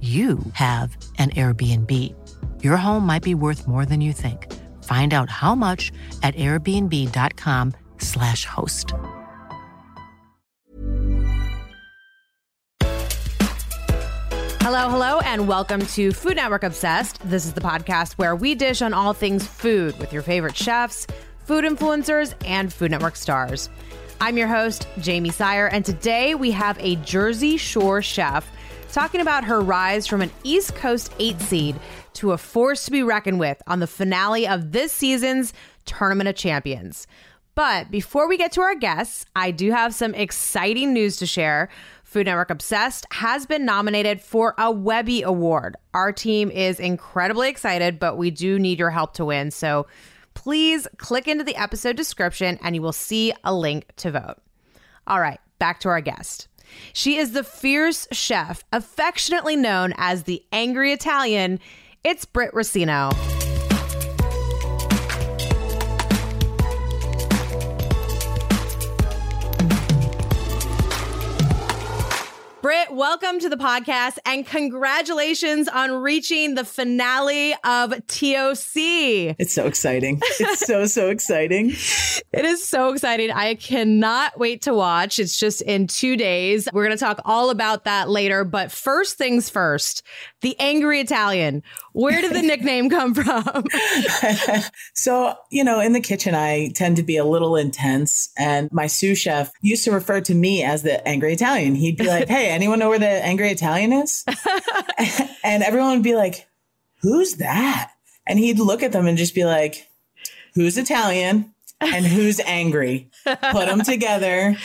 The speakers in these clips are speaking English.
you have an Airbnb. Your home might be worth more than you think. Find out how much at airbnb.com/slash host. Hello, hello, and welcome to Food Network Obsessed. This is the podcast where we dish on all things food with your favorite chefs, food influencers, and Food Network stars. I'm your host, Jaymee Sire, and today we have a Jersey Shore chef talking about her rise from an East Coast eight seed to a force to be reckoned with on the finale of this season's Tournament of Champions. But before we get to our guests, I do have some exciting news to share. Food Network Obsessed has been nominated for a Webby Award. Our team is incredibly excited, but we do need your help to win. So please click into the episode description and you will see a link to vote. All right, back to our guest. She is the fierce chef, affectionately known as the Angry Italian. It's Britt Rescigno. Britt, welcome to the podcast and congratulations on reaching the finale of TOC. It's so exciting. It's so, so exciting. It is so exciting. I cannot wait to watch. It's just in two days. We're going to talk all about that later. But first things first, the Angry Italian. Where did the nickname come from? so, you know, in the kitchen, I tend to be a little intense. And my sous chef used to refer to me as the Angry Italian. He'd be like, hey, anyone know where the Angry Italian is? and everyone would be like, who's that? And he'd look at them and just be like, who's Italian? and who's angry. Put them together.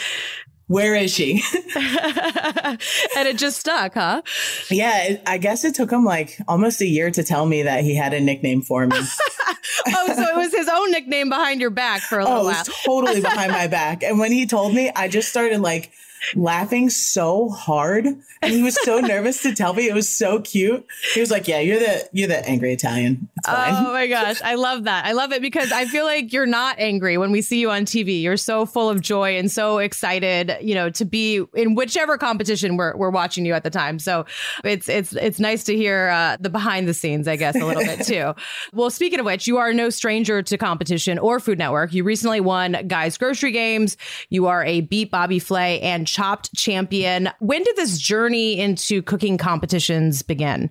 Where is she? and it just stuck, huh? Yeah, it, I guess it took him like almost a year to tell me that he had a nickname for me. oh, so it was his own nickname behind your back for a little oh, while. Totally behind my back. And when he told me, I just started like laughing so hard. And he was so nervous to tell me. It was so cute. He was like yeah you're the you're the angry italian. Oh my gosh. I love that. I love it because i feel like you're not angry when we see you on tv you're so full of joy and so excited you know to be in whichever competition we're, we're watching you at the time. So it's it's it's nice to hear uh, the behind the scenes i guess a little bit too. Well speaking of which you are no stranger to competition or food network. You recently won guys grocery games. You are a beat bobby flay and Chopped champion. When did this journey into cooking competitions begin?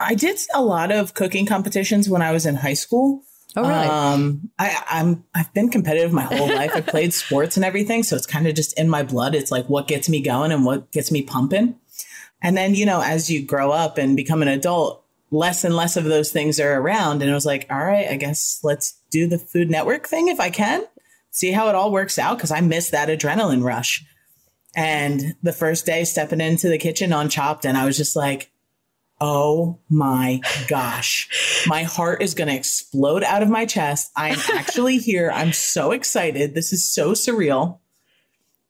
I did a lot of cooking competitions when I was in high school. Oh, really? Um, I, I'm I've been competitive my whole life. I played sports and everything, so it's kind of just in my blood. It's like what gets me going and what gets me pumping. And then you know, as you grow up and become an adult, less and less of those things are around. And I was like, all right, I guess let's do the Food Network thing if I can. See how it all works out because I miss that adrenaline rush. And the first day stepping into the kitchen on Chopped, and I was just like, oh my gosh, my heart is going to explode out of my chest. I'm actually here. I'm so excited. This is so surreal.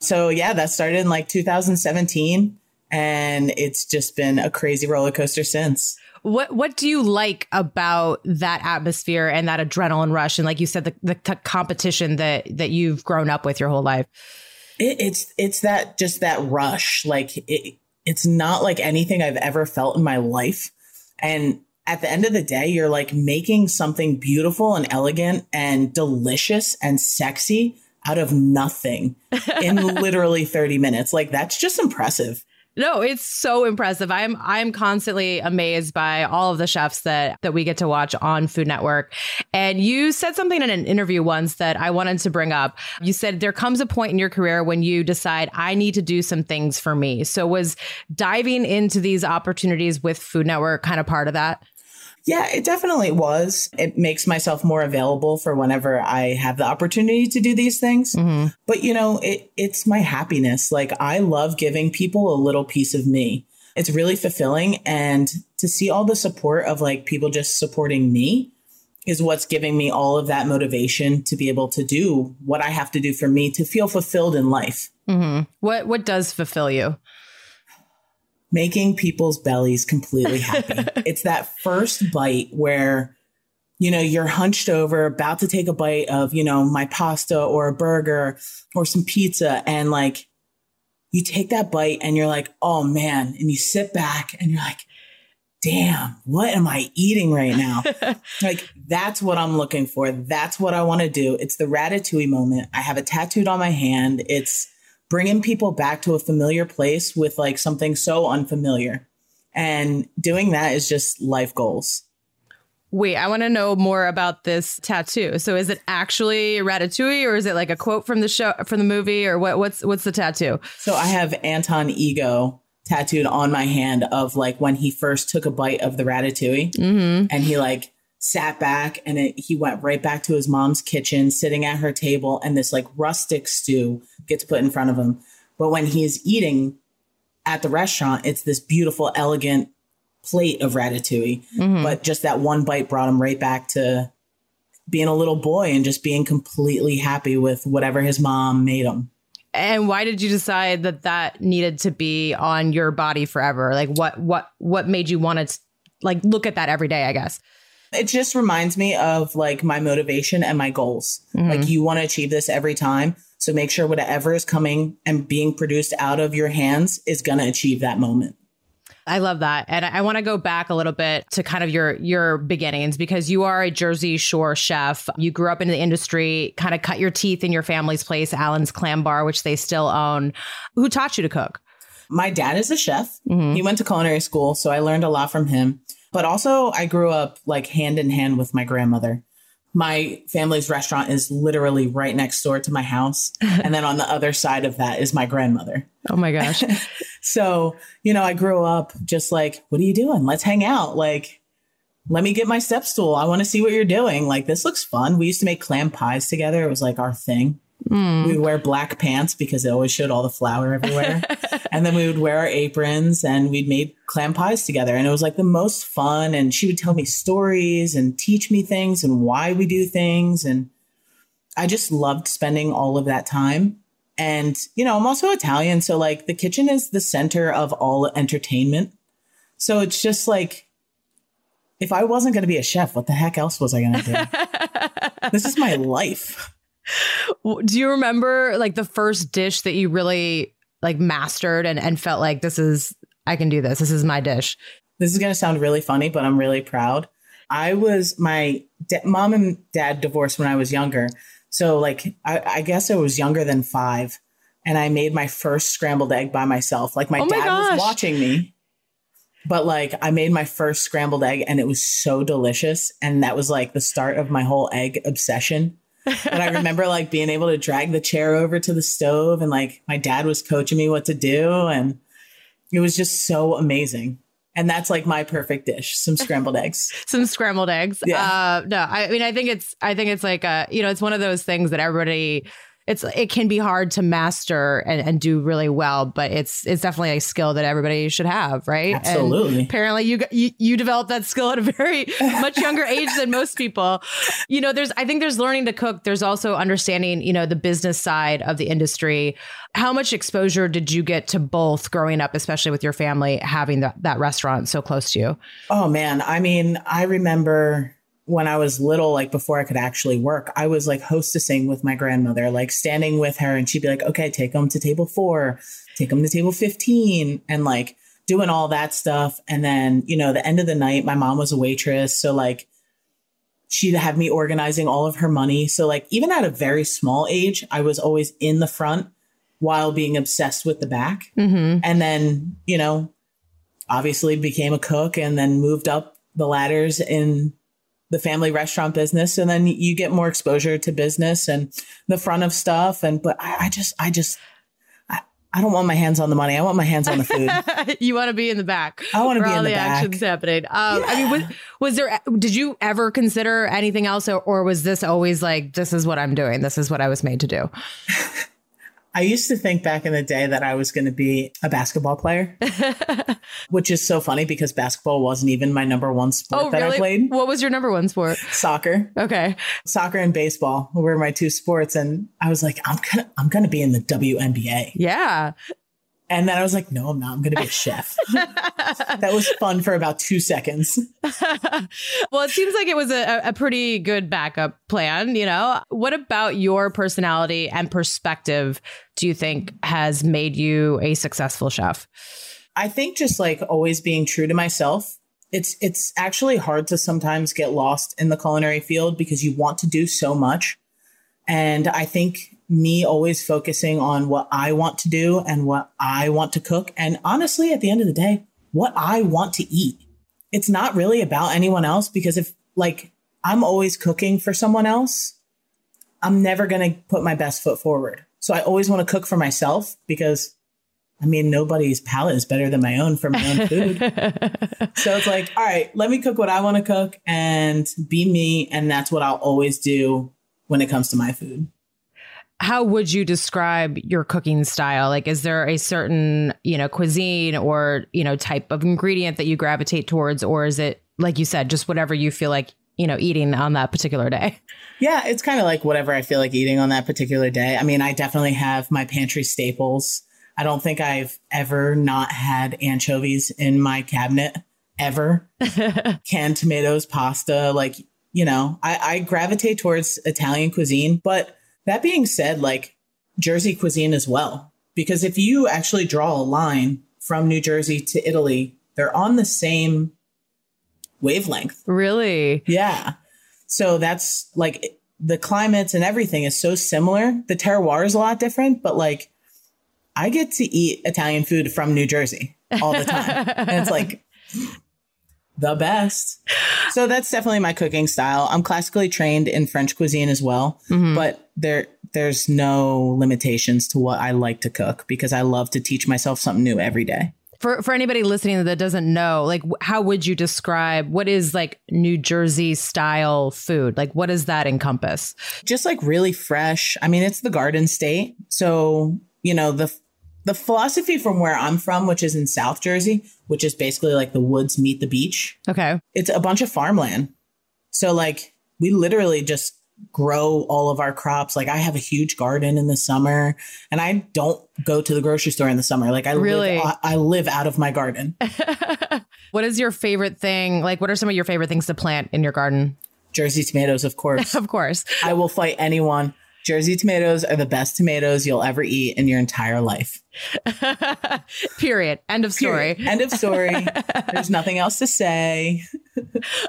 So, yeah, that started in like 2017, and it's just been a crazy roller coaster since. What what do you like about that atmosphere and that adrenaline rush and like you said the the t- competition that that you've grown up with your whole life? It, it's it's that just that rush. Like it, it's not like anything I've ever felt in my life. And at the end of the day, you're like making something beautiful and elegant and delicious and sexy out of nothing in literally 30 minutes. Like that's just impressive. No, it's so impressive. I'm I'm constantly amazed by all of the chefs that that we get to watch on Food Network. And you said something in an interview once that I wanted to bring up. You said there comes a point in your career when you decide I need to do some things for me. So was diving into these opportunities with Food Network kind of part of that? Yeah, it definitely was. It makes myself more available for whenever I have the opportunity to do these things. Mm-hmm. But you know, it, it's my happiness. Like I love giving people a little piece of me. It's really fulfilling. And to see all the support of like people just supporting me is what's giving me all of that motivation to be able to do what I have to do for me to feel fulfilled in life. Mm-hmm. What what does fulfill you? Making people's bellies completely happy. it's that first bite where, you know, you're hunched over, about to take a bite of, you know, my pasta or a burger or some pizza. And like, you take that bite and you're like, oh man. And you sit back and you're like, damn, what am I eating right now? like, that's what I'm looking for. That's what I want to do. It's the ratatouille moment. I have it tattooed on my hand. It's, bringing people back to a familiar place with like something so unfamiliar. And doing that is just life goals. Wait, I want to know more about this tattoo. So is it actually a Ratatouille or is it like a quote from the show from the movie or what what's what's the tattoo? So I have Anton Ego tattooed on my hand of like when he first took a bite of the Ratatouille mm-hmm. and he like sat back and it, he went right back to his mom's kitchen, sitting at her table, and this like rustic stew gets put in front of him. But when he's eating at the restaurant, it's this beautiful, elegant plate of ratatouille. Mm-hmm. But just that one bite brought him right back to being a little boy and just being completely happy with whatever his mom made him. And why did you decide that that needed to be on your body forever? Like what what what made you want to like look at that every day, I guess? It just reminds me of like my motivation and my goals. Mm-hmm. Like you want to achieve this every time. So make sure whatever is coming and being produced out of your hands is going to achieve that moment. I love that. And I want to go back a little bit to kind of your your beginnings because you are a Jersey Shore chef. You grew up in the industry, kind of cut your teeth in your family's place, Allen's Clam Bar, which they still own. Who taught you to cook? My dad is a chef. Mm-hmm. He went to culinary school, so I learned a lot from him. But also, I grew up like hand in hand with my grandmother. My family's restaurant is literally right next door to my house. and then on the other side of that is my grandmother. Oh my gosh. so, you know, I grew up just like, what are you doing? Let's hang out. Like, let me get my step stool. I want to see what you're doing. Like, this looks fun. We used to make clam pies together. It was like our thing. Mm. We would wear black pants because it always showed all the flour everywhere. and then we would wear our aprons and we'd made clam pies together. And it was like the most fun. And she would tell me stories and teach me things and why we do things. And I just loved spending all of that time. And, you know, I'm also Italian. So, like, the kitchen is the center of all entertainment. So it's just like, if I wasn't going to be a chef, what the heck else was I going to do? this is my life. Do you remember like the first dish that you really like mastered and, and felt like this is, I can do this. This is my dish? This is going to sound really funny, but I'm really proud. I was my de- mom and dad divorced when I was younger. So, like, I, I, guess I was younger than five. And I made my first scrambled egg by myself. Like, my, oh my dad gosh. was watching me, but like, I made my first scrambled egg and it was so delicious. And that was like the start of my whole egg obsession and I remember like being able to drag the chair over to the stove and like my dad was coaching me what to do. And it was just so amazing. And that's like my perfect dish, some scrambled eggs. some scrambled eggs. Yeah. Uh, no, I mean, I think it's, I think it's like a, you know, it's one of those things that everybody it's it can be hard to master and, and do really well, but it's it's definitely a skill that everybody should have, right? Absolutely. And apparently, you, you you developed that skill at a very much younger age than most people. You know, there's I think there's learning to cook. There's also understanding, you know, the business side of the industry. How much exposure did you get to both growing up, especially with your family having that that restaurant so close to you? Oh man, I mean, I remember when I was little, like before I could actually work, I was like hostessing with my grandmother, like standing with her, and she'd be like, okay, take them to table four, take them to table 15, and like doing all that stuff. And then, you know, the end of the night, my mom was a waitress. So, like, she'd have me organizing all of her money. So, like, even at a very small age, I was always in the front while being obsessed with the back. Mm-hmm. And then, you know, obviously became a cook and then moved up the ladders in the family restaurant business. And then you get more exposure to business and the front of stuff. And, but I, I just, I just, I don't want my hands on the money. I want my hands on the food. you want to be in the back. I want to be all in the, back. the back. actions happening. Um, yeah. I mean, was, was, there? Did you ever consider anything else, or, or was this always like, this is what I'm doing? This is what I was made to do. I used to think back in the day that I was going to be a basketball player, which is so funny because basketball wasn't even my number one sport oh, that really? I played. What was your number one sport? Soccer. Okay. Soccer and baseball were my two sports, and I was like, I'm gonna, I'm gonna be in the WNBA. Yeah. And then I was like, no, I'm not. I'm going to be a chef. that was fun for about two seconds. well, it seems like it was a, a, pretty good backup plan. You know, what about your personality and perspective do you think has made you a successful chef? I think just like always being true to myself. It's it's actually hard to sometimes get lost in the culinary field because you want to do so much. And I think me always focusing on what I want to do and what I want to cook. And honestly, at the end of the day, what I want to eat. It's not really about anyone else because if like I'm always cooking for someone else, I'm never going to put my best foot forward. So I always want to cook for myself because I mean, nobody's palate is better than my own for my own food. so it's like, all right, let me cook what I want to cook and be me. And that's what I'll always do when it comes to my food how would you describe your cooking style? Like, is there a certain, you know, cuisine or, you know, type of ingredient that you gravitate towards? Or is it, like you said, just whatever you feel like, you know, eating on that particular day? Yeah, it's kind of like whatever I feel like eating on that particular day. I mean, I definitely have my pantry staples. I don't think I've ever not had anchovies in my cabinet ever. Canned tomatoes, pasta, like, you know, I, I gravitate towards Italian cuisine, but that being said, like Jersey cuisine as well, because if you actually draw a line from New Jersey to Italy, they're on the same wavelength. Really? Yeah. So that's like the climates and everything is so similar. The terroir is a lot different, but like I get to eat Italian food from New Jersey all the time. and it's like the best. So that's definitely my cooking style. I'm classically trained in French cuisine as well, mm-hmm. but there there's no limitations to what I like to cook because I love to teach myself something new every day. For for anybody listening that doesn't know, like how would you describe what is like New Jersey style food? Like what does that encompass? Just like really fresh. I mean, it's the garden state. So, you know, the the philosophy from where I'm from, which is in South Jersey, which is basically like the woods meet the beach. Okay. It's a bunch of farmland. So like we literally just grow all of our crops. Like I have a huge garden in the summer and I don't go to the grocery store in the summer. Like I really live, I live out of my garden. what is your favorite thing? Like what are some of your favorite things to plant in your garden? Jersey tomatoes, of course. of course. I will fight anyone Jersey tomatoes are the best tomatoes you'll ever eat in your entire life. Period. End of story. Period. End of story. There's nothing else to say.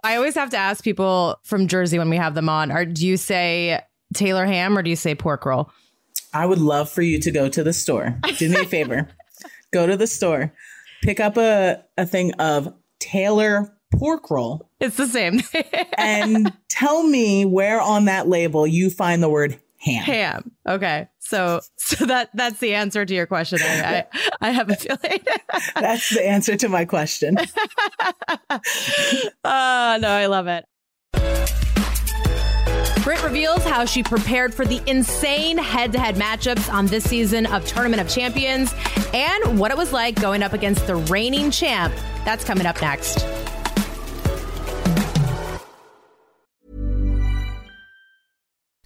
I always have to ask people from Jersey when we have them on, are do you say Taylor ham or do you say pork roll? I would love for you to go to the store. Do me a favor. go to the store. Pick up a, a thing of Taylor pork roll. It's the same. and tell me where on that label you find the word ham. Ham. Okay. So so that that's the answer to your question. I I, I have a feeling. that's the answer to my question. oh no, I love it. Britt reveals how she prepared for the insane head to head matchups on this season of Tournament of Champions and what it was like going up against the reigning champ. That's coming up next.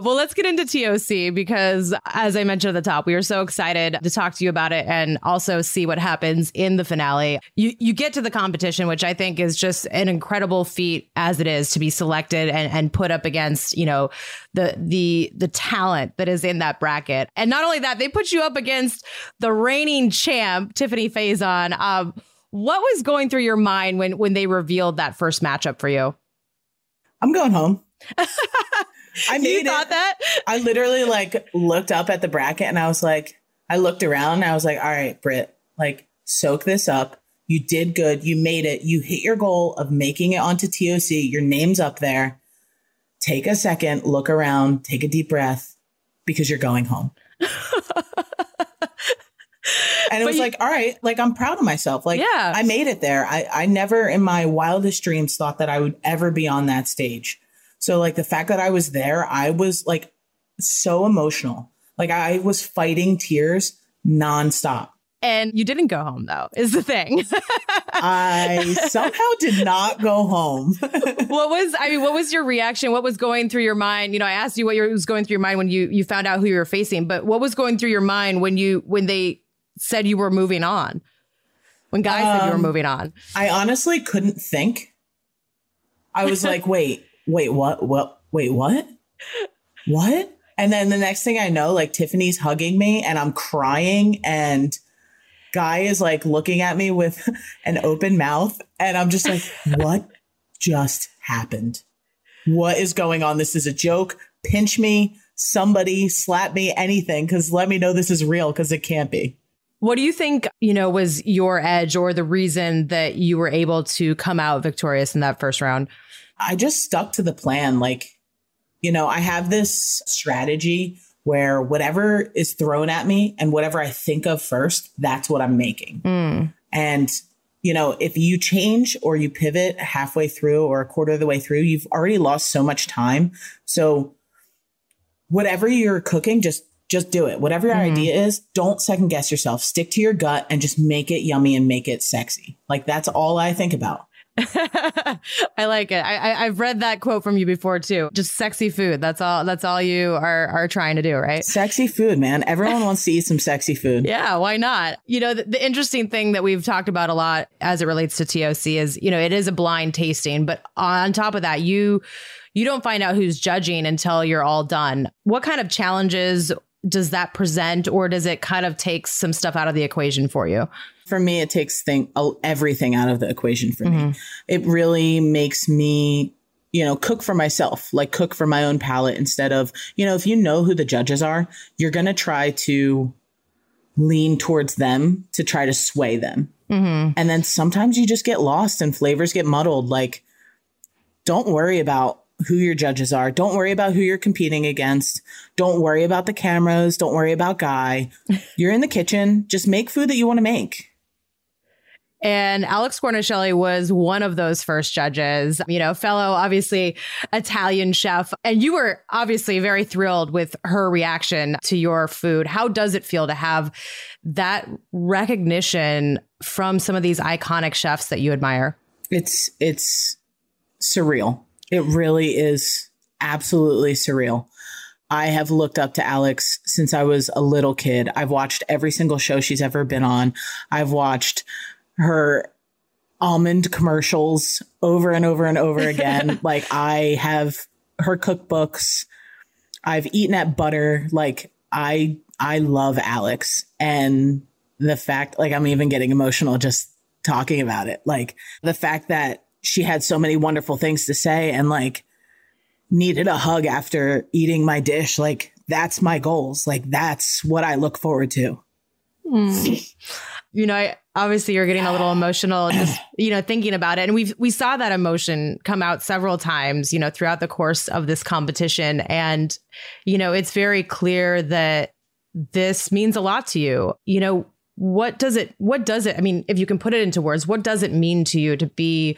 Well, let's get into TOC because, as I mentioned at the top, we are so excited to talk to you about it and also see what happens in the finale. You you get to the competition, which I think is just an incredible feat as it is to be selected and, and put up against you know the the the talent that is in that bracket. And not only that, they put you up against the reigning champ Tiffani Faison. Um, what was going through your mind when when they revealed that first matchup for you? I'm going home. I made you thought it. that? I literally like looked up at the bracket and I was like, I looked around and I was like, all right, Britt, like soak this up. You did good. You made it. You hit your goal of making it onto TOC. Your name's up there. Take a second, look around, take a deep breath because you're going home. and it was you, like, all right, like I'm proud of myself. Like, yeah. I made it there. I, I never in my wildest dreams thought that I would ever be on that stage. So like the fact that I was there, I was like so emotional. Like I was fighting tears nonstop. And you didn't go home though, is the thing. I somehow did not go home. what was I mean, what was your reaction? What was going through your mind? You know, I asked you what was going through your mind when you you found out who you were facing, but what was going through your mind when you when they said you were moving on? When guys um, said you were um, moving on? I honestly couldn't think. I was like, wait, wait, what? What? Wait, what? What? And then the next thing I know, like Tiffani's hugging me and I'm crying and guy is like looking at me with an open mouth and I'm just like, what just happened? What is going on? This is a joke. Pinch me, somebody slap me, anything, because let me know this is real because it can't be. What do you think, you know, was your edge or the reason that you were able to come out victorious in that first round? I just stuck to the plan. Like, you know, I have this strategy where whatever is thrown at me and whatever I think of first, that's what I'm making. Mm. And, you know, if you change or you pivot halfway through or a quarter of the way through, you've already lost so much time. So, whatever you're cooking, just just do it. Whatever your mm. idea is, don't second guess yourself. Stick to your gut and just make it yummy and make it sexy. Like that's all I think about. I like it. I, I have read that quote from you before too. Just sexy food. That's all. That's all you are are trying to do, right? Sexy food, man. Everyone wants to eat some sexy food. Yeah, why not? You know, the, the interesting thing that we've talked about a lot as it relates to TOC is, you know, it is a blind tasting, but on top of that, you you don't find out who's judging until you're all done. What kind of challenges does that present, or does it kind of take some stuff out of the equation for you? For me, it takes thing everything out of the equation for mm-hmm. me. It really makes me, you know, cook for myself, like cook for my own palate instead of, you know, if you know who the judges are, you're going to try to lean towards them to try to sway them. Mm-hmm. And then sometimes you just get lost and flavors get muddled. Like, don't worry about who your judges are. Don't worry about who you're competing against. Don't worry about the cameras. Don't worry about Guy. You're in the kitchen. Just make food that you want to make. And Alex Guarnaschelli was one of those first judges, you know, fellow, obviously Italian chef. And you were obviously very thrilled with her reaction to your food. How does it feel to have that recognition from some of these iconic chefs that you admire? It's, it's surreal. It really is absolutely surreal. I have looked up to Alex since I was a little kid. I've watched every single show she's ever been on. I've watched her almond commercials over and over and over again. like I have her cookbooks. I've eaten at butter. Like I I love Alex and the fact like I'm even getting emotional just talking about it. Like the fact that she had so many wonderful things to say and like needed a hug after eating my dish like that's my goals. Like that's what I look forward to. Mm. You know, I, obviously you're getting a little emotional just, you know, thinking about it. And we've, we saw that emotion come out several times, you know, throughout the course of this competition. And, you know, it's very clear that this means a lot to you. You know, what does it, what does it, I mean, if you can put it into words, what does it mean to you to be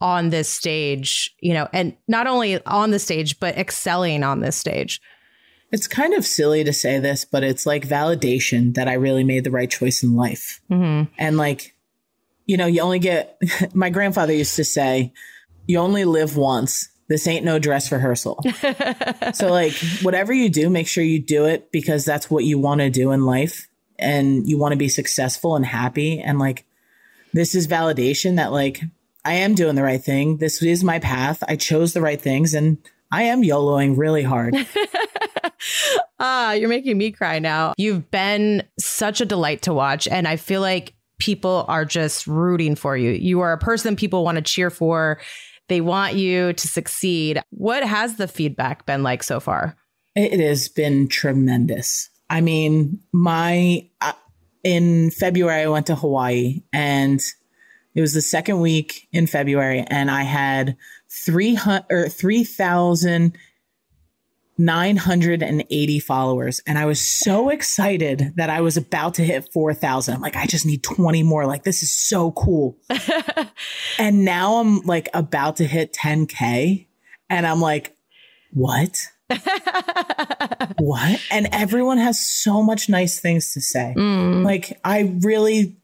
on this stage, you know, and not only on the stage, but excelling on this stage? It's kind of silly to say this, but it's like validation that I really made the right choice in life. Mm-hmm. And like, you know, you only get, my grandfather used to say, you only live once. This ain't no dress rehearsal. so, like, whatever you do, make sure you do it because that's what you want to do in life and you want to be successful and happy. And like, this is validation that, like, I am doing the right thing. This is my path. I chose the right things and I am YOLOing really hard. ah, you're making me cry now. You've been such a delight to watch. And I feel like people are just rooting for you. You are a person people want to cheer for. They want you to succeed. What has the feedback been like so far? It has been tremendous. I mean, my uh, in February I went to Hawaii and it was the second week in February and I had 300 or 3000 980 followers. And I was so excited that I was about to hit 4,000. I'm like, I just need 20 more. Like, this is so cool. and now I'm like about to hit 10K. And I'm like, what? what? And everyone has so much nice things to say. Mm. Like, I really,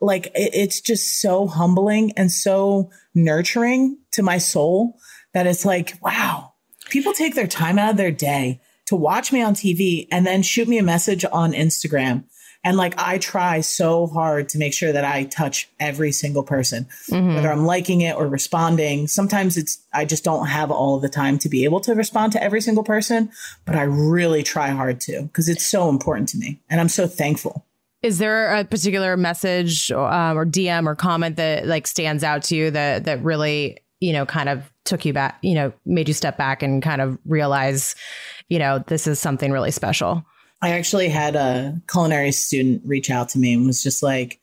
like, it, it's just so humbling and so nurturing to my soul that it's like, wow people take their time out of their day to watch me on TV and then shoot me a message on Instagram. And like, I try so hard to make sure that I touch every single person, mm-hmm. whether I'm liking it or responding. Sometimes it's, I just don't have all the time to be able to respond to every single person, but I really try hard to because it's so important to me. And I'm so thankful. Is there a particular message or, um, or DM or comment that like stands out to you that, that really, you know, kind of took you back, you know, made you step back and kind of realize, you know, this is something really special? I actually had a culinary student reach out to me and was just like,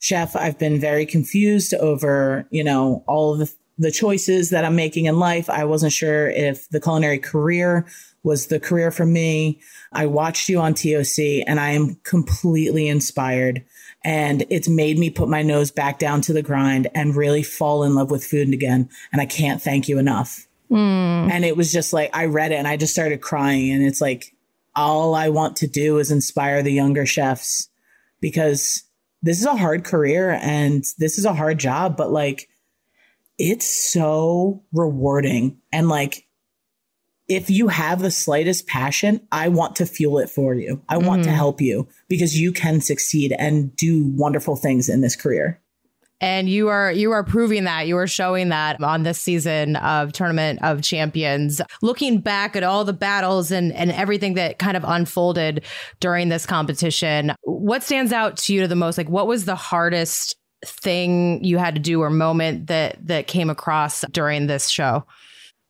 Chef, I've been very confused over, you know, all the, the choices that I'm making in life. I wasn't sure if the culinary career was the career for me. I watched you on TOC and I am completely inspired and it's made me put my nose back down to the grind and really fall in love with food again. And I can't thank you enough. Mm. And it was just like, I read it and I just started crying. And it's like, all I want to do is inspire the younger chefs because this is a hard career and this is a hard job, but like, it's so rewarding. And like, if you have the slightest passion, I want to fuel it for you. I want mm-hmm. to help you because you can succeed and do wonderful things in this career. And you are you are proving that you are showing that on this season of Tournament of Champions. Looking back at all the battles and and everything that kind of unfolded during this competition, what stands out to you the most? Like what was the hardest thing you had to do or moment that that came across during this show?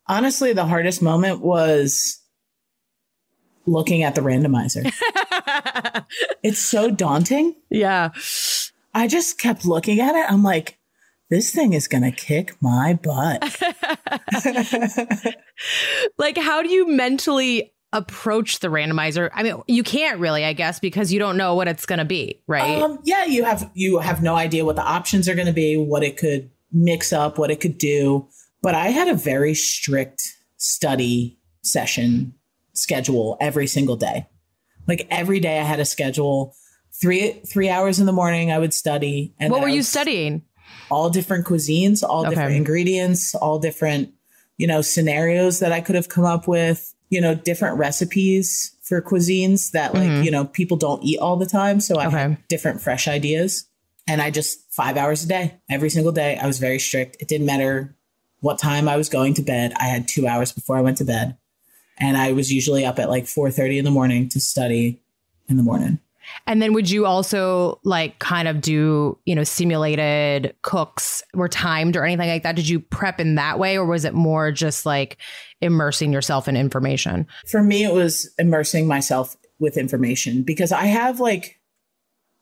Honestly, the hardest moment was looking at the randomizer. it's so daunting. Yeah. I just kept looking at it. I'm like, this thing is going to kick my butt. like, how do you mentally approach the randomizer? I mean, you can't really, I guess, because you don't know what it's going to be, right? Um, yeah, you have you have no idea what the options are going to be, what it could mix up, what it could do. But I had a very strict study session schedule every single day. Like every day I had a schedule. Three three hours in the morning I would study. And what were you studying? All different cuisines, all okay. different ingredients, all different, you know, scenarios that I could have come up with, you know, different recipes for cuisines that like, mm-hmm. you know, people don't eat all the time. So I okay. had different fresh ideas. And I just five hours a day, every single day. I was very strict. It didn't matter what time I was going to bed. I had two hours before I went to bed. And I was usually up at like 4.30 in the morning to study in the morning. And then would you also like kind of do, you know, simulated cooks were timed or anything like that? Did you prep in that way or was it more just like immersing yourself in information? For me, it was immersing myself with information because I have like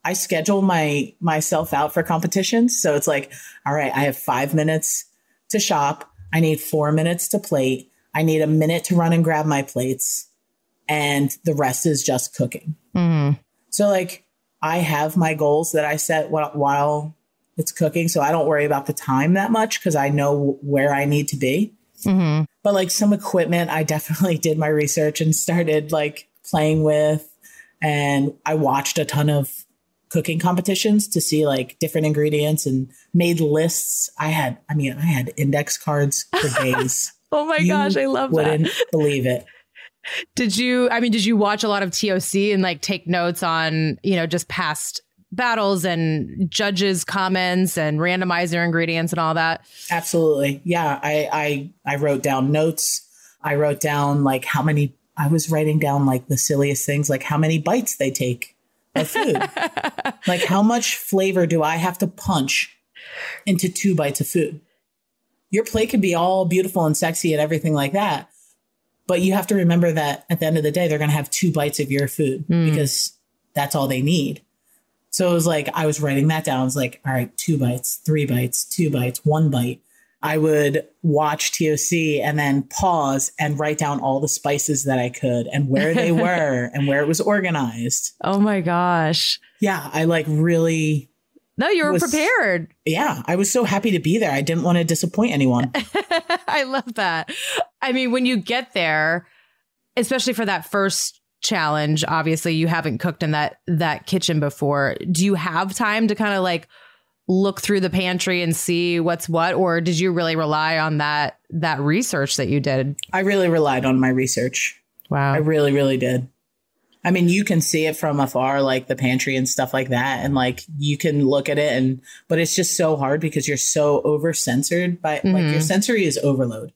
I schedule my myself out for competitions. So it's like, all right, I have five minutes to shop. I need four minutes to plate. I need a minute to run and grab my plates. And the rest is just cooking. Mm-hmm. So like I have my goals that I set while it's cooking. So I don't worry about the time that much because I know where I need to be. Mm-hmm. But like some equipment, I definitely did my research and started like playing with. And I watched a ton of cooking competitions to see like different ingredients and made lists. I had, I mean, I had index cards for days. oh my you gosh, I love that. wouldn't that. believe it. Did you, I mean, did you watch a lot of TOC and like take notes on, you know, just past battles and judges comments and randomizer ingredients and all that? Absolutely. Yeah. I, I, I wrote down notes. I wrote down like how many, I was writing down like the silliest things, like how many bites they take of food. like how much flavor do I have to punch into two bites of food? Your plate can be all beautiful and sexy and everything like that. But you have to remember that at the end of the day, they're going to have two bites of your food mm. because that's all they need. So it was like, I was writing that down. I was like, all right, two bites, three bites, two bites, one bite. I would watch TOC and then pause and write down all the spices that I could and where they were and where it was organized. Oh my gosh. Yeah, I like really no, you were was, prepared. Yeah, I was so happy to be there. I didn't want to disappoint anyone. I love that. I mean, when you get there, especially for that first challenge, obviously you haven't cooked in that that kitchen before. Do you have time to kind of like look through the pantry and see what's what or did you really rely on that that research that you did? I really relied on my research. Wow. I really really did. I mean, you can see it from afar, like the pantry and stuff like that. And like you can look at it and, but it's just so hard because you're so over censored by mm-hmm. like your mm-hmm. sensory is overload.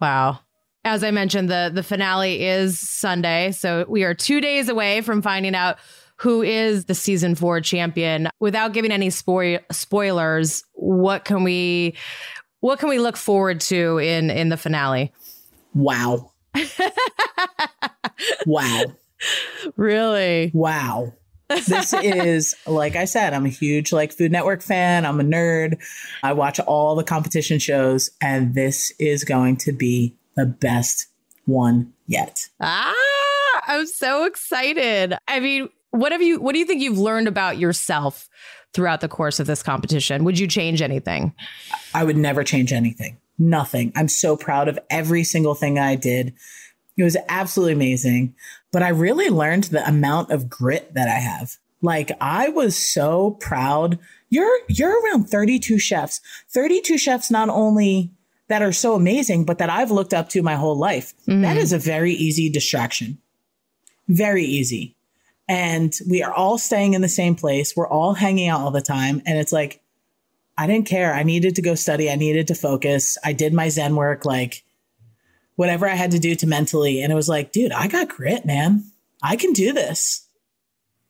Wow. As I mentioned, the the finale is Sunday. So we are two days away from finding out who is the season four champion. Without giving any spoil- spoilers, what can we what can we look forward to in in the finale? Wow. wow. Really? Wow. this is like I said, I'm a huge like Food Network fan. I'm a nerd. I watch all the competition shows, and this is going to be the best one yet. Ah, I'm so excited. I mean, what have you what do you think you've learned about yourself throughout the course of this competition? Would you change anything? I would never change anything. Nothing. I'm so proud of every single thing I did. It was absolutely amazing. But I really learned the amount of grit that I have. Like I was so proud. You're you're around 32 chefs. 32 chefs not only that are so amazing, but that I've looked up to my whole life. Mm-hmm. That is a very easy distraction. Very easy. And we are all staying in the same place. We're all hanging out all the time. And it's like, I didn't care. I needed to go study. I needed to focus. I did my Zen work. Like, whatever I had to do to mentally. And it was like, dude, I got grit, man. I can do this.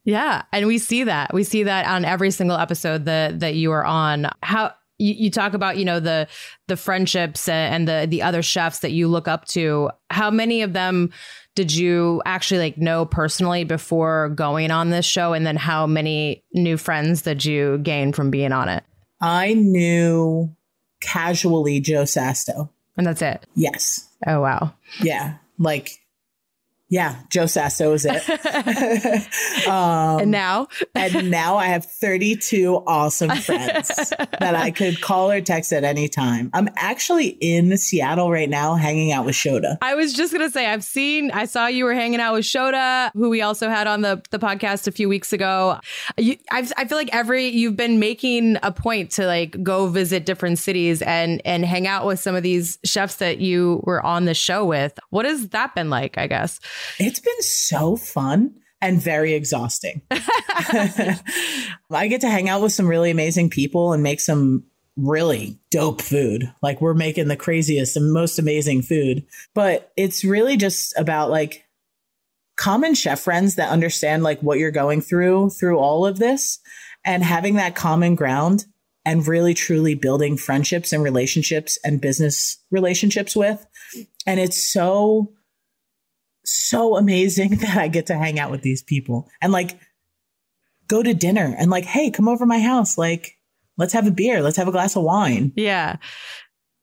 Yeah. And we see that. We see that on every single episode that that you are on. How you, you talk about, you know, the the friendships and the the other chefs that you look up to. How many of them did you actually like know personally before going on this show? And then how many new friends did you gain from being on it? I knew casually Joe Sasto. And that's it. Yes. Oh wow. Yeah. Like yeah, Joe Sasto is it. um, and now? and now I have 32 awesome friends that I could call or text at any time. I'm actually in Seattle right now hanging out with Shota. I was just going to say, I've seen, I saw you were hanging out with Shota, who we also had on the, the podcast a few weeks ago. You, i I feel like every, you've been making a point to like go visit different cities and, and hang out with some of these chefs that you were on the show with. What has that been like, I guess? It's been so fun and very exhausting. I get to hang out with some really amazing people and make some really dope food. Like we're making the craziest and most amazing food. But it's really just about like common chef friends that understand like what you're going through through all of this and having that common ground and really truly building friendships and relationships and business relationships with. And it's so, so amazing that I get to hang out with these people and like go to dinner and like, hey, come over my house. Like, let's have a beer. Let's have a glass of wine. Yeah.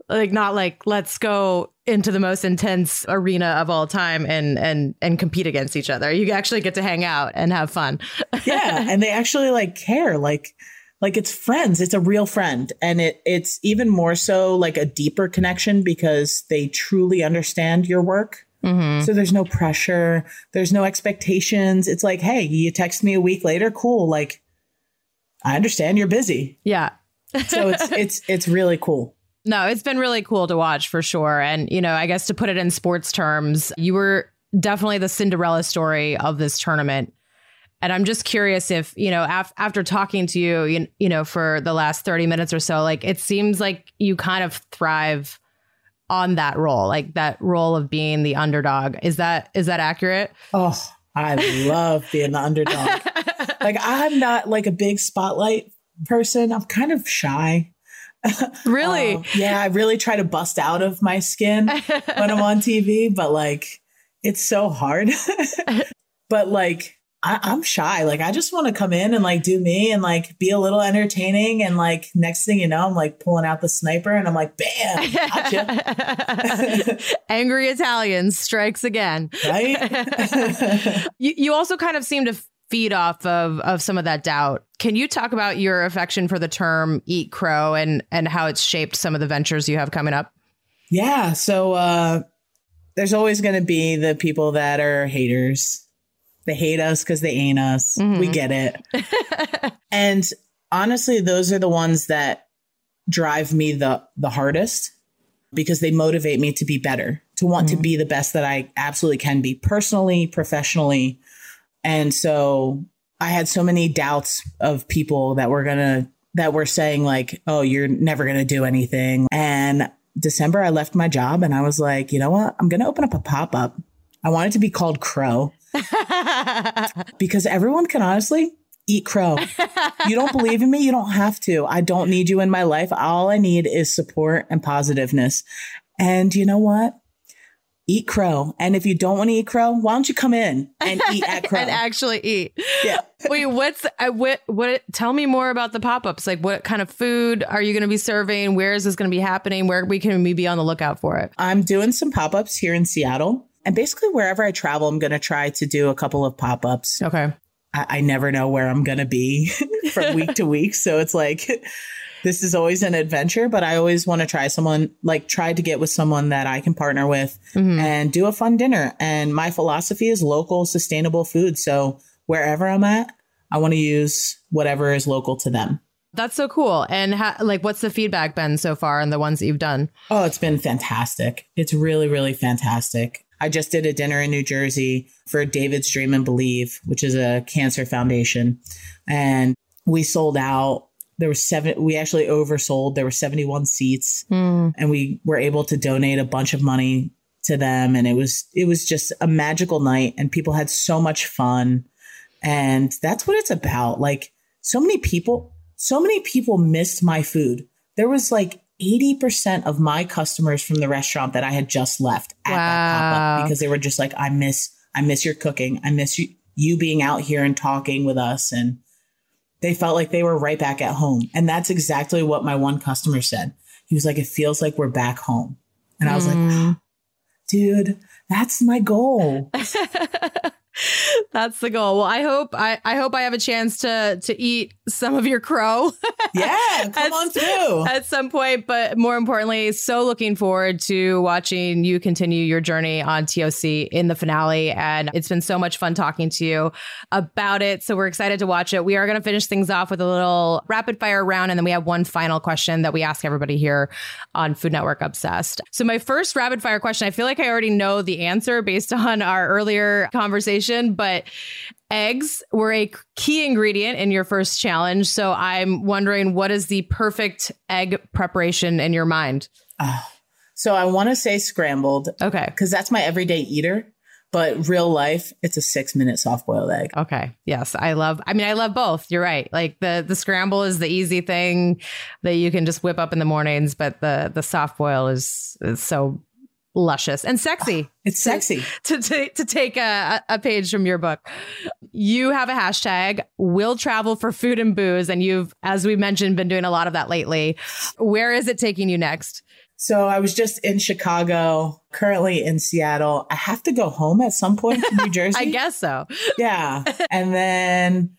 Like not like let's go into the most intense arena of all time and and and compete against each other. You actually get to hang out and have fun. yeah, and they actually like care. Like like it's friends. It's a real friend, and it it's even more so like a deeper connection because they truly understand your work. Mm-hmm. So there's no pressure. There's no expectations. It's like, hey, you text me a week later, cool. Like, I understand you're busy. Yeah. so it's it's it's really cool. No, it's been really cool to watch for sure. And, you know, I guess to put it in sports terms, you were definitely the Cinderella story of this tournament. And I'm just curious if, you know, af- after talking to you, you, you know, for the last 30 minutes or so, like it seems like you kind of thrive on that role, like that role of being the underdog. Is that is that accurate? Oh, I love being the underdog. like I'm not like a big spotlight person. I'm kind of shy. Really? uh, yeah, I really try to bust out of my skin when I'm on TV, but like it's so hard. but like I, am shy. Like I just want to come in and like do me and like be a little entertaining. And like next thing you know, I'm like pulling out the sniper and I'm like, bam, gotcha. Angry Italian strikes again. Right. you, you also kind of seem to feed off of of some of that doubt. Can you talk about your affection for the term eat crow and and how it's shaped some of the ventures you have coming up? Yeah, so uh there's always going to be the people that are haters. They hate us cuz they ain't us. Mm-hmm. We get it. and honestly, those are the ones that drive me the the hardest because they motivate me to be better, to want mm-hmm. to be the best that I absolutely can be personally, professionally, and so I had so many doubts of people that were going to, that were saying like, oh, you're never going to do anything. And December, I left my job and I was like, you know what? I'm going to open up a pop up. I want it to be called Crow because everyone can honestly eat crow. you don't believe in me? You don't have to. I don't need you in my life. All I need is support and positiveness. And you know what? eat crow. And if you don't want to eat crow, why don't you come in and eat at crow and actually eat? Yeah. Wait, what's uh, what? What? Tell me more about the pop ups. Like, what kind of food are you going to be serving? Where is this going to be happening? Where we can we be on the lookout for it? I'm doing some pop ups here in Seattle, and basically wherever I travel, I'm going to try to do a couple of pop ups. Okay. I, I never know where I'm going to be from week to week, so it's like this is always an adventure, but I always want to try someone like try to get with someone that I can partner with mm-hmm. and do a fun dinner. And my philosophy is local, sustainable food. So wherever I'm at, I want to use whatever is local to them. That's so cool. And ha- like, what's the feedback been so far on the ones that you've done? Oh, it's been fantastic. It's really, really fantastic. I just did a dinner in New Jersey for David's Dream and Believe, which is a cancer foundation. And we sold out. There were seven we actually oversold. There were 71 seats mm. and we were able to donate a bunch of money to them. And it was it was just a magical night and people had so much fun. And that's what it's about. Like so many people so many people missed my food. There was like 80% of my customers from the restaurant that I had just left at wow. that pop-up because they were just like I miss I miss your cooking I miss you you being out here and talking with us and they felt like they were right back at home. And that's exactly what my one customer said. He was like, it feels like we're back home. And I was mm. like, dude, that's my goal. That's the goal. Well, I hope I, I hope I have a chance to to eat some of your crow. yeah, come at, on through at some point. But more importantly, so looking forward to watching you continue your journey on TOC in the finale. And it's been so much fun talking to you about it. So we're excited to watch it. We are going to finish things off with a little rapid fire round, and then we have one final question that we ask everybody here on Food Network Obsessed. So my first rapid fire question, I feel like I already know the answer based on our earlier conversation conversation, but eggs were a key ingredient in your first challenge. So I'm wondering what is the perfect egg preparation in your mind? Uh, so I want to say scrambled. Okay. Because that's my everyday eater. But real life, it's a six minute soft boiled egg. Okay. Yes. I love I mean I love both. You're right. Like the the scramble is the easy thing that you can just whip up in the mornings, but the the soft boil is is so luscious and sexy. Ah, it's sexy. To to, to take a, a page from your book. You have a hashtag We'll travel for food and booze and you've as we mentioned been doing a lot of that lately. Where is it taking you next? So I was just in Chicago, currently in Seattle. I have to go home at some point to New Jersey. I guess so. Yeah. And then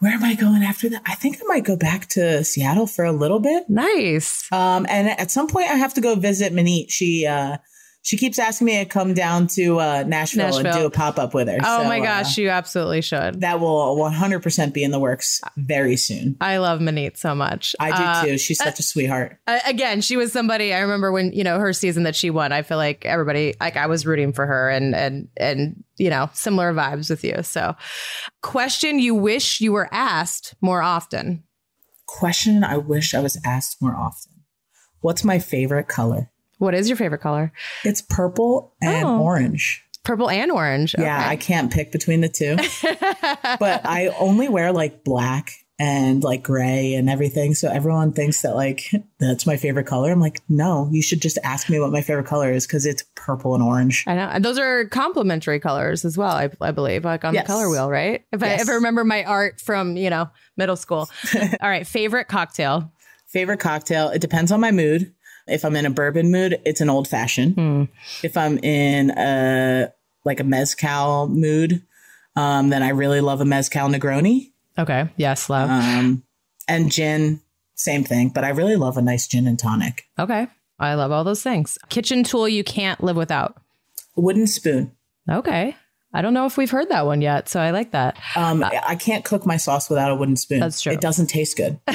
where am I going after that? I think I might go back to Seattle for a little bit. Nice. Um, and at some point I have to go visit Maneet. She uh she keeps asking me to come down to uh, Nashville, and do a pop up with her. Oh So, my uh, gosh, you absolutely should. that will 100% be in the works very soon. I love Maneet so much. I do Uh, too. She's such a sweetheart. Uh, again, she was somebody I remember when you know her season that she won. I feel like everybody, like I was rooting for her, and and and you know similar vibes with you. So, question you wish you were asked more often. Question I wish I was asked more often. What's my favorite color? What is your favorite color? It's purple and Oh. orange. Purple and orange. Yeah, I can't pick between the two. but I only wear like black and like gray and everything. So everyone thinks that like that's my favorite color. I'm like, no, you should just ask me what my favorite color is because it's purple and orange. I know. And those are complementary colors as well, I, I believe, like on Yes. the color wheel, right? If I Yes. ever remember my art from, you know, middle school. All right. Favorite cocktail. Favorite cocktail, it depends on my mood. If I'm in a bourbon mood, it's an old fashioned. Hmm. If I'm in a like a mezcal mood, um, then I really love a mezcal Negroni. Okay. Yes, love. Um, and gin, same thing. But I really love a nice gin and tonic. okay. I love all those things. Kitchen tool you can't live without. Wooden spoon. Okay. I don't know if we've heard that one yet, so I like that. Um, I can't cook my sauce without a wooden spoon. Uh, That's true. It doesn't taste good.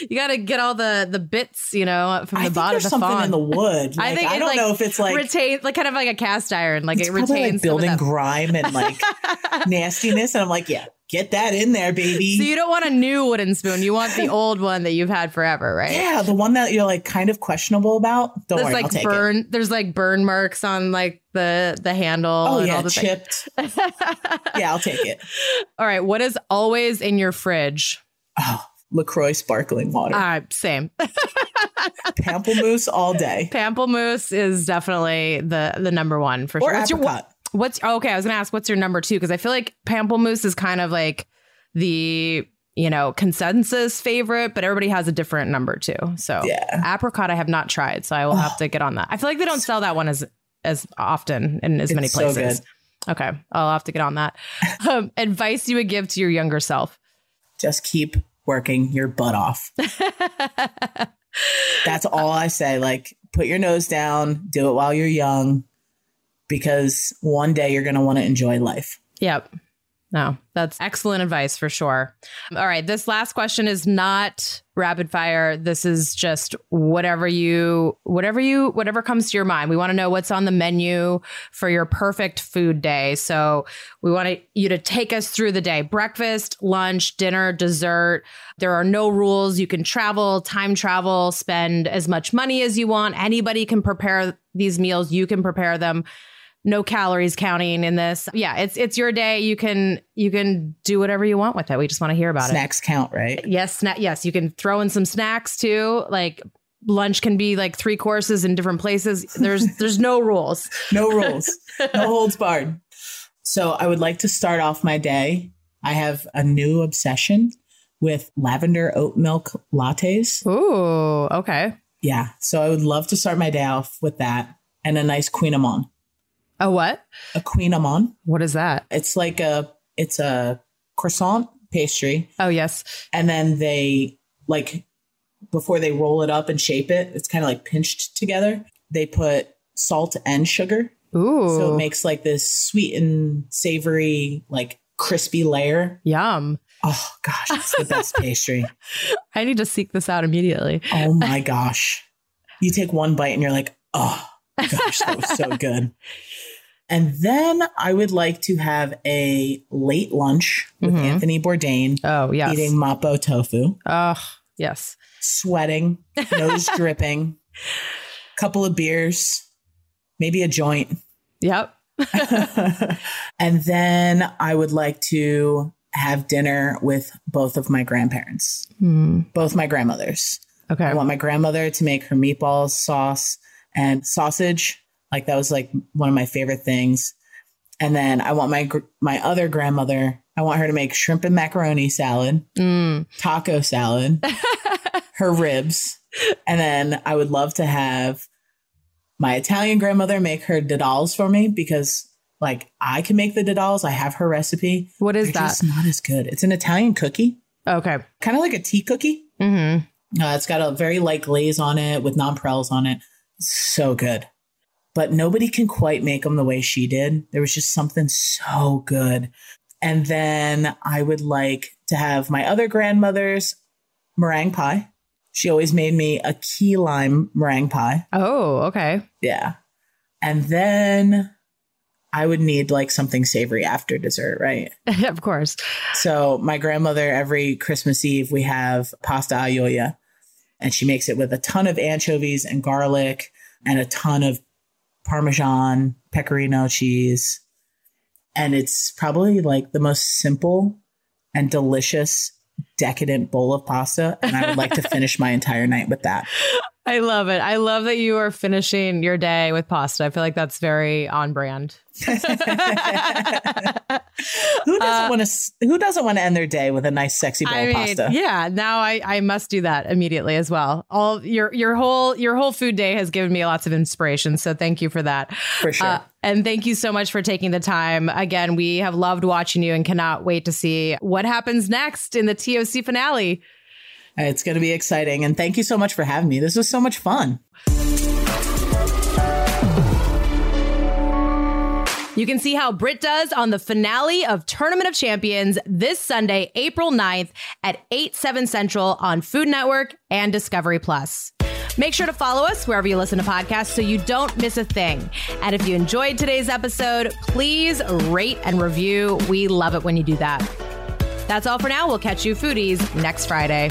You got to get all the the bits, you know, from the I think bottom there's of the something fond. in the wood. Like, I, think it, don't like, know if it's like retain, like kind of like a cast iron, like it retains like building grime and like nastiness. And I'm like, yeah, get that in there, baby. So you don't want a new wooden spoon. You want the old one that you've had forever, right? yeah, the one that you're like kind of questionable about. Don't There's worry, I'll like take it. burn. There's like burn marks on like the the handle. Oh and yeah, all the chipped. yeah, I'll take it. All right. What is always in your fridge? Oh, LaCroix sparkling water, Uh, same. pamplemousse all day, Pamplemousse is definitely the the number one for or sure. What's your, apricot. What's okay? I was gonna ask what's your number two because I feel like pamplemousse is kind of like the you know consensus favorite, but everybody has a different number two. So Yeah. apricot I have not tried, so I will have to get on that. I feel like they don't sell that one as as often in as many It's so places. Okay, I'll have to get on that. Um, advice you would give to your younger self? Just keep working your butt off. That's all I say. Like, put your nose down, do it while you're young, because one day you're going to want to enjoy life. Yep. No, that's excellent advice for sure. All right. This last question is not rapid fire. This is just whatever you, whatever you, whatever comes to your mind. We want to know what's on the menu for your perfect food day. So we want you to take us through the day breakfast, lunch, dinner, dessert. There are no rules. You can travel, time travel, spend as much money as you want. Anybody can prepare these meals. You can prepare them no calories counting in this. Yeah, it's it's your day. You can you can do whatever you want with it. We just want to hear about it. Snacks count, right? Yes, sna- yes, you can throw in some snacks too. Like lunch can be like three courses in different places. There's there's no rules. No rules, no holds barred. So I would like to start off my day. I have a new obsession with lavender oat milk lattes. Ooh, okay. Yeah. So I would love to start my day off with that and a nice kouign-amann. A what? A kouign-amann. What is that? It's like a it's a croissant pastry Oh yes. and then they like before they roll it up and shape it, it's kind of like pinched together. They put salt and sugar. Ooh. So it makes like this sweet and savory, like crispy layer. Yum. Oh gosh, it's the best pastry. I need to seek this out immediately. Oh my gosh. You take one bite and you're like, oh gosh, that was so good. And then I would like to have a late lunch with Mhm. Anthony Bourdain Oh yes. eating mapo tofu, Oh yes. sweating, nose dripping, couple of beers, maybe a joint. Yep. and then I would like to have dinner with both of my grandparents, both my grandmothers. Okay. I want my grandmother to make her meatballs, sauce, and sausage. Like that was like one of my favorite things. And then I want my gr- my other grandmother. I want her to make shrimp and macaroni salad, taco salad, her ribs, and then I would love to have my Italian grandmother make her dadals for me because like I can make the dadals. I have her recipe. What is They're that? just not as good. It's an Italian cookie, Okay. kind of like a tea cookie. Mm-hmm. Uh, it's got a very light glaze on it with nonpareils on it. So good. But nobody can quite make them the way she did. There was just something so good. And then I would like to have my other grandmother's meringue pie. She always made me a key lime meringue pie. Oh, okay. Yeah. And then I would need like something savory after dessert, right? of course. So my grandmother, every Christmas Eve, we have pasta aglioia, and she makes it with a ton of anchovies and garlic and a ton of Parmesan, pecorino cheese. And it's probably like the most simple and delicious, decadent bowl of pasta. And I would like to finish my entire night with that. I love it. I love that you are finishing your day with pasta. I feel like that's very on brand. Who doesn't want to? Who doesn't want to end their day with a nice, sexy bowl I of pasta? yeah. Now I, I must do that immediately as well. All your your whole your whole food day has given me lots of inspiration. So thank you for that. For sure. Uh, and thank you so much for taking the time. Again, we have loved watching you and cannot wait to see what happens next in the TOC finale. It's going to be exciting. And thank you so much for having me. This was so much fun. You can see how Britt does on the finale of Tournament of Champions this Sunday, April 9th at 8, 7 Central on Food Network and Discovery Plus. Make sure to follow us wherever you listen to podcasts so you don't miss a thing. And if you enjoyed today's episode, please rate and review. We love it when you do that. That's all for now. We'll catch you foodies next Friday.